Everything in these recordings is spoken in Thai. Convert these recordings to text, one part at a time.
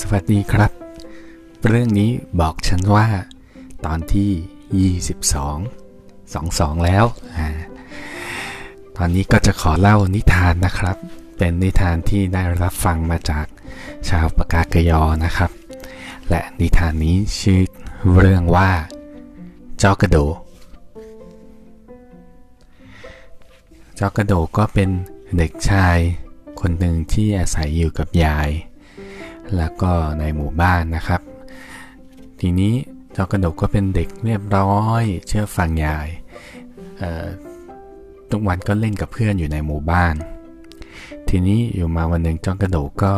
สวัสดีครับ เรื่องนี้บอกฉันว่า ตอนที่ 22 22 แล้วอตอนนี้ก็จะขอเล่านิทานนะครับ เป็นนิทานที่ได้รับฟังมาจากชาวปากากยอนะครับ และนิทานนี้ชื่อเรื่องว่าเจ้ากระโดเจ้ากระโดก็เป็นเด็กชายคนหนึ่งที่อาศัยอยู่กับยาย แล้วก็ในหมู่บ้านนะครับ ทีนี้เจ้ากระโดก็เป็นเด็กเรียบร้อยเชื่อฟังยายทุกวันก็เล่นกับเพื่อนอยู่ในหมู่บ้าน ทีนี้อยู่มาวันหนึ่งเจ้ากระโดกก็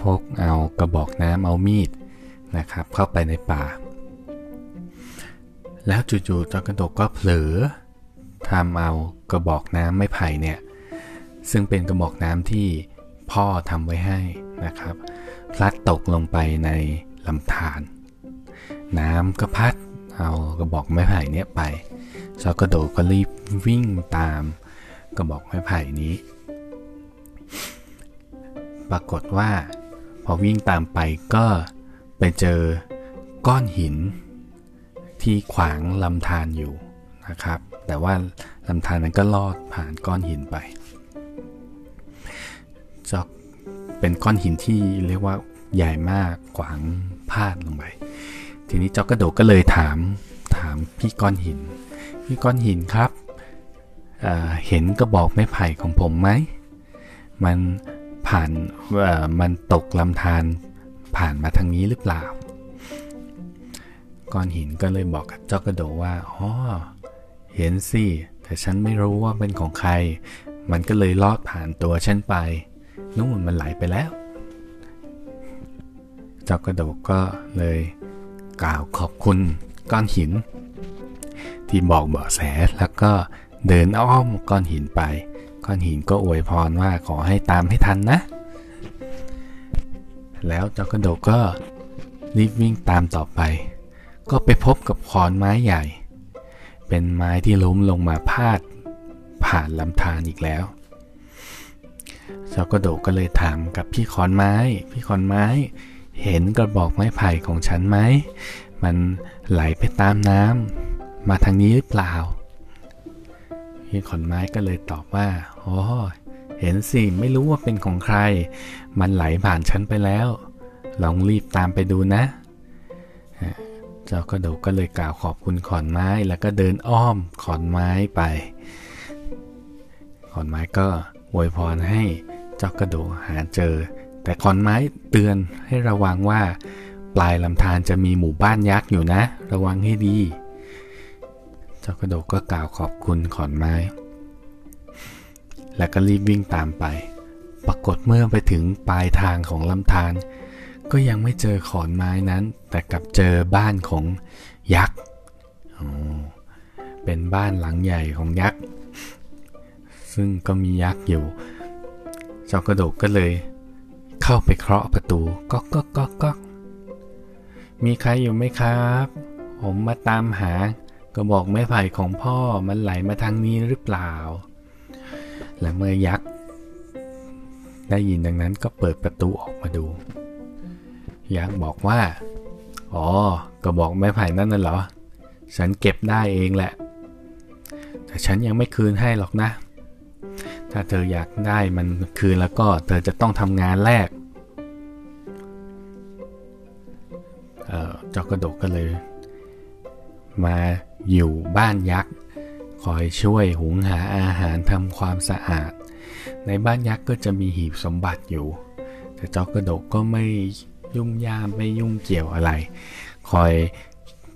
พกเอากระบอกน้ำเอามีดนะครับ เข้าไปในป่า แล้วจู่ๆเจ้ากระโดก็เผลอทำเอากระบอกน้ำไม้ไผ่เนี่ยซึ่งเป็นกระบอกน้ำที่พ่อทำไว้ให้นะครับ พลัดตกลงไปในลำธารน้ำก็พัดเอากระบอกไม้ไผ่เนี้ยไปเจ้ากระโดก็รีบวิ่งตามกระบอกไม้ไผ่นี้ ปรากฏว่า พอวิ่งตามไปก็ไปเจอก้อนหิน ที่ขวางลำธารอยู่นะครับ แต่ว่าลำธารนั้นก็ลอดผ่านก้อนหินไปจอก เป็นก้อนหินที่เรียกว่าใหญ่มากขวางพาดลงไป ทีนี้จอกกระโดดก็เลยถามถามพี่ก้อนหิน พี่ก้อนหินครับเเห็นกระบอกไม้ไผ่ของผมไหม มันผ่านมันตกลำธารผ่านมาทางนี้หรือเปล่า ก้อนหินก็เลยบอกกับเจ้ากระโดดว่า อ๋อ เห็นสิ แต่ฉันไม่รู้ว่าเป็นของใคร มันก็เลยลอดผ่านตัวฉันไป นู่นมันไหลไปแล้ว เจ้ากระโดกก็เลยกล่าวขอบคุณก้อนหิน ที่บอกเบาะแสแล้วก็เดินอ้อมก้อนหินไป ก้อนหินก็อวยพรว่าขอให้ตามให้ทันนะ แล้วเจ้ากระโดกก็รีบวิ่งตามต่อไป ก็ไปพบกับขอนไม้ใหญ่ เป็นไม้ที่ล้มลงมาพาดผ่านลำธารอีกแล้ว จ้ากระโดกก็เลยถามกับพี่ขอนไม้ พี่ขอนไม้ เห็นกระบอกไม้ไผ่ของฉันไหม มันไหลไปตามน้ำมาทางนี้หรือเปล่า พี่ขอนไม้ก็เลยตอบว่าโอ้เห็นสิ ไม่รู้ว่าเป็นของใคร มันไหลผ่านฉันไปแล้ว ลองรีบตามไปดูนะ เจ้ากระโดกก็เลยกล่าวขอบคุณขอนไม้แล้วก็เดินอ้อมขอนไม้ไป ขอนไม้ก็อวยพรให้ เจ้ากระโดหาเจอ แต่ขอนไม้เตือนให้ระวังว่า ปลายลำธารจะมีหมู่บ้านยักษ์อยู่นะ ระวังให้ดี เจ้ากระโดก็กล่าวขอบคุณขอนไม้ แล้วก็รีบวิ่งตามไป ปรากฏเมื่อไปถึงปลายทางของลำธารก็ยังไม่เจอขอนไม้นั้น แต่กลับเจอบ้านของยักษ์เป็นบ้านหลังใหญ่ของยักษ์ ซึ่งก็มียักษ์อยู่ จ้ากระโดกก็เลย เข้าไปเคาะประตูก๊อกก๊อกก๊อกก๊อกมีใครอยู่ไหมครับ ผมมาตามหากระบอกไม้ไผ่ของพ่อมันไหลมาทางนี้หรือเปล่า และเมื่อยักษ์ได้ยินดังนั้นก็เปิดประตูออกมาดู ยักษ์บอกว่า อ๋อกระบอกไม้ไผ่นั่นน่ะเหรอ ฉันเก็บได้เองแหละ แต่ฉันยังไม่คืนให้หรอกนะ ถ้าเธออยากได้มันคืนแล้วก็เธอจะต้องทำงานแรกเจ้ากระโดกก็เลย มาอยู่บ้านยักษ์ คอยช่วยหุงหาอาหารทำความสะอาด ในบ้านยักษ์ก็จะมีหีบสมบัติอยู่ แต่เจ้ากระโดกก็ไม่ยุ่งยามไม่ยุ่งเกี่ยวอะไร คอย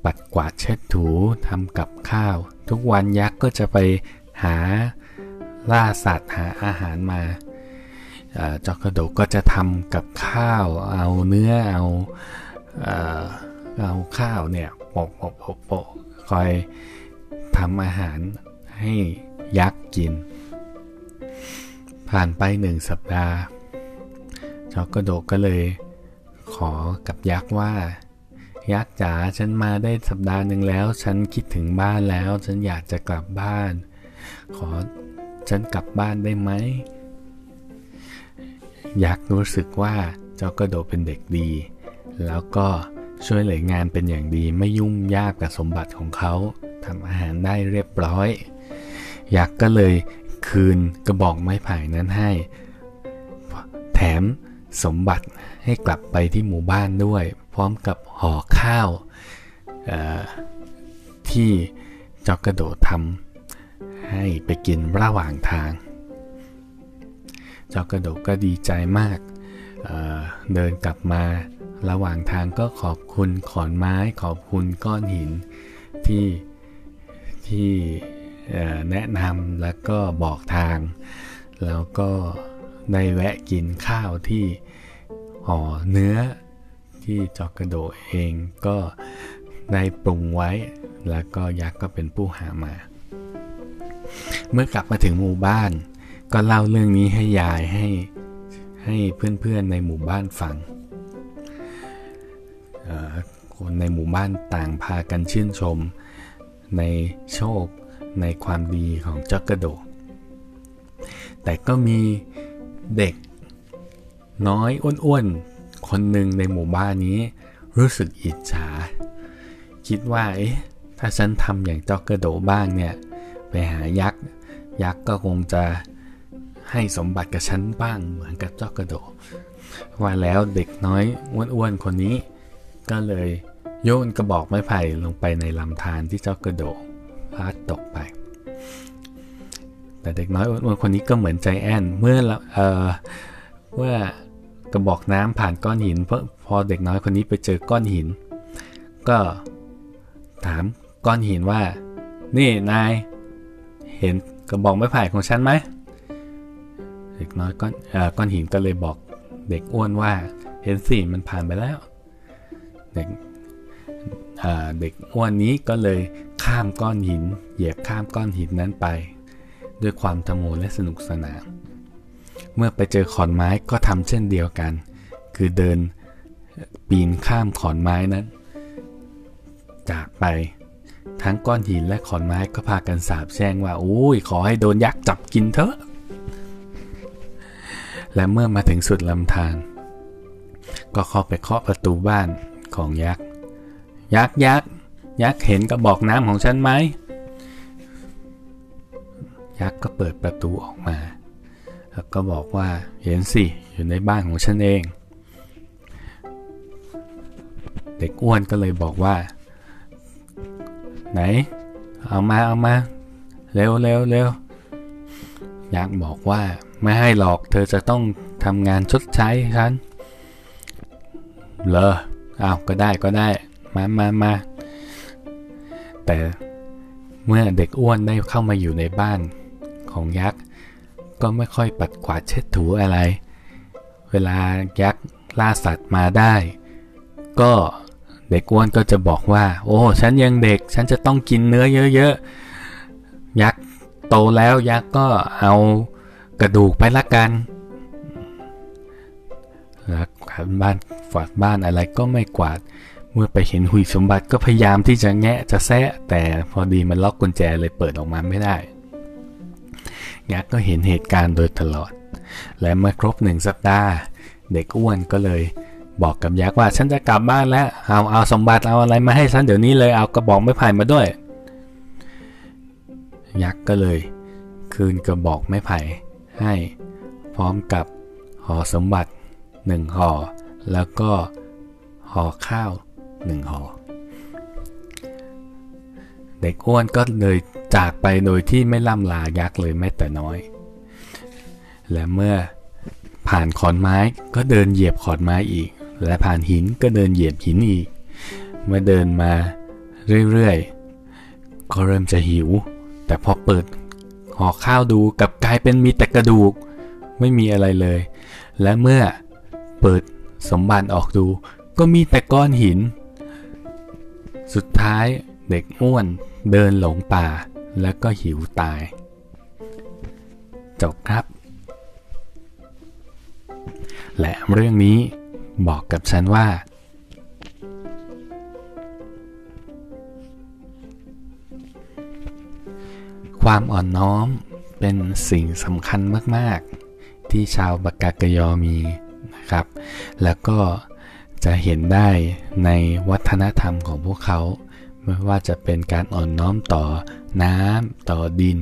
ปัดกวาดเช็ดถูทำกับข้าว ทุกวันยักษ์ก็จะไปหา ล่าสัตว์หาอาหารมาจอกกระโดกก็จะทำกับข้าวเอาเนื้อเอาเอาข้าวเนี่ยโปะโปะโปะโปะคอยทำอาหารให้ยักษ์กิน ผ่านไปหนึ่งสัปดาห์จอกกระโดกก็เลยขอกับยักษ์ว่า ยักษ์จ๋าฉันมาได้สัปดาห์หนึ่งแล้ว ฉันคิดถึงบ้านแล้ว ฉันอยากจะกลับบ้าน ขอ ฉันกลับบ้านได้ไหม อยากรู้สึกว่าเจ้ากระโดดเป็นเด็กดี แล้วก็ช่วยเหลืองานเป็นอย่างดีไม่ยุ่งยากกับสมบัติของเขาทำอาหารได้เรียบร้อย อยักก็เลยคืนกระบอกไม้ไผ่นั้นให้ แถมสมบัติให้กลับไปที่หมู่บ้านด้วย พร้อมกับห่อข้าวที่จอกกระโดดทำ ให้ไปกินระหว่างทาง เจอกกระโดดก็ดีใจมากเเดินกลับมาระหว่างทางก็ขอบคุณขอนไม้ขอบคุณก้อนหินที่ที่แนะนำแล้วก็บอกทาง แล้วก็ได้แวะกินข้าวที่ห่อเนื้อที่จอกกระโดเองก็ได้ปรุงไว้ แล้วก็ยักษ์ก็เป็นผู้หามา เมื่อกลับมาถึงหมู่บ้าน ก็เล่าเรื่องนี้ให้ยายให้ให้เพื่อนๆในหมู่บ้านฟังคนในหมู่บ้านต่างพากันชื่นชม ในโชคในความดีของจักกระโดแต่ก็มีเด็กน้อยอ้วนๆ คนหนึ่งในหมู่บ้านนี้รู้สึกอิจฉา คิดว่าเอ๊ะถ้าฉันทำอย่างจ็อกกระโดบ้างเนี่ย ไปหายักษ์ ยักษ์ก็คงจะให้สมบัติกับฉันบ้างเหมือนกับเจ็อกระโดดว่าแล้วเด็กน้อยอ้วนๆคนนี้ ก็เลยโยนกระบอกไม้ไผ่ลงไปในลำธารที่เจ้ากระโดดพลาดตกไป แต่เด็กน้อยอ้วนๆคนนี้ก็เหมือนใจแอนเมื่อเอ่อเมื่อกระบอกน้ำผ่านก้อนหิน เพราะพอเด็กน้อยคนนี้ไปเจอก้อนหิน ก็ถามก้อนหินว่า นี่นาย เห็นกระบอกไม้ไผ่ของฉันไหมเด็กน้อยก้อนก้อนหินก็เลยบอกเด็กอ้วนว่าเห็นสิมันผ่านไปแล้ว เด็กเด็กอ้วนนี้ก็เลยข้ามก้อนหิน เหยียบข้ามก้อนหินนั้นไป ด้วยความทะโมและสนุกสนาน เมื่อไปเจอขอนไม้ก็ทำเช่นเดียวกัน คือเดินปีนข้ามขอนไม้นั้น จากไป ทั้งก้อนหินและขอนไม้ก็พากันสาบแช่งว่าโอ้ยขอให้โดนยักษ์จับกินเถอะ และเมื่อมาถึงสุดลำธารก็เข้าไปเคาะประตูบ้านของยักษ์ยักษ์ยักษ์ยักษ์เห็นกระบอกน้ำของฉันไหมยักษ์ก็เปิดประตูออกมา แล้วก็บอกว่าเห็นสิอยู่ในบ้านของฉันเอง เด็กอ้วนก็เลยบอกว่า ไหน เอามาเอามา เร็วเร็วเร็วยักษ์บอกว่าไม่ให้หรอกเธอจะต้องทำงานชดใช้ฉันเลอเอาก็ได้ก็ได้ มามามาแต่เมื่อเด็กอ้วนได้เข้ามาอยู่ในบ้านของยักษ์ ก็ไม่ค่อยปัดกวาดเช็ดถูอะไร เวลายักษ์ล่าสัตว์มาได้ ก็ เด็กอ้วนก็จะบอกว่า โอ้ฉันยังเด็ก ฉันจะต้องกินเนื้อเยอะๆยักษ์โตแล้วยักษ์ก็เอากระดูกไปละกันแล้วบ้านฝาดบ้านอะไรก็ไม่กวาด เมื่อไปเห็นหุยสมบัติก็พยายามที่จะแงะจะแซะ แต่พอดีมันล็อกกุญแจเลยเปิดออกมาไม่ได้ยักษ์ก็เห็นเหตุการณ์โดยตลอด และเมื่อครบหนึ่งสัปดาห์ เด็กอ้วนก็เลย บอกกับยักษ์ว่าฉันจะกลับบ้านแล้ว เอาเอาสมบัติเอาอะไรมาให้ฉันเดี๋ยวนี้เลยเอากระบอกไม้ไผ่มาด้วย ยักษ์ก็เลย คืนกระบอกไม้ไผ่ให้ พร้อมกับห่อสมบัติหนึ่งห่อแล้วก็ห่อข้าวหนึ่งห่อเด็กอ้วนก็เลยจากไปโดยที่ไม่ล่ำลายักษ์เลยแม้แต่น้อย และเมื่อผ่านขอนไม้ก็เดินเหยียบขอนไม้อีก และผ่านหินก็เดินเหยียบหินอีก เมื่อเดินมาเรื่อยๆ ก็เริ่มจะหิว แต่พอเปิดห่อข้าวดูกับกลายเป็นมีแต่กระดูก ไม่มีอะไรเลย และเมื่อเปิดสมบัติออกดู ก็มีแต่ก้อนหิน สุดท้ายเด็กอ้วนเดินหลงป่าแล้วก็หิวตาย จบครับ และเรื่องนี้ บอกกับฉันว่า ความอ่อนน้อมเป็นสิ่งสำคัญมาก ๆ ที่ชาวบากากยอมีนะครับ แล้วก็จะเห็นได้ในวัฒนธรรมของพวกเขา ไม่ว่าจะเป็นการอ่อนน้อมต่อน้ำต่อดิน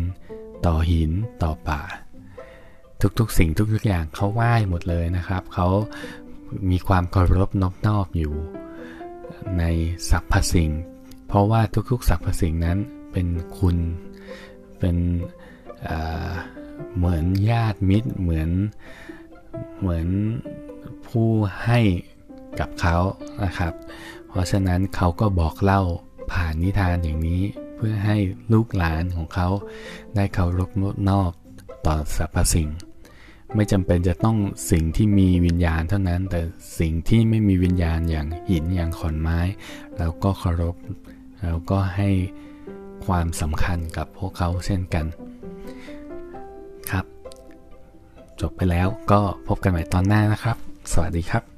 ต่อหินต่อป่า ทุกๆ สิ่งทุกๆอย่างเขาไหว้หมดเลยนะครับ เขา มีความเคารพนอบนอบอยู่ในสรรพสิ่ง เพราะว่าทุกๆสรรพสิ่งนั้นเป็นคุณเป็นเหมือนญาติมิตรเหมือนเหมือนผู้ให้กับเขานะครับ เพราะฉะนั้นเขาก็บอกเล่าผ่านนิทานอย่างนี้เพื่อให้ลูกหลานของเขาได้เคารพนอบต่อสรรพสิ่ง ไม่จำเป็นจะต้องสิ่งที่มีวิญญาณเท่านั้น แต่สิ่งที่ไม่มีวิญญาณอย่างหินอย่างขอนไม้เราก็เคารพแล้วก็ให้ความสำคัญกับพวกเขาเช่นกันครับ จบไปแล้วก็พบกันใหม่ตอนหน้านะครับ สวัสดีครับ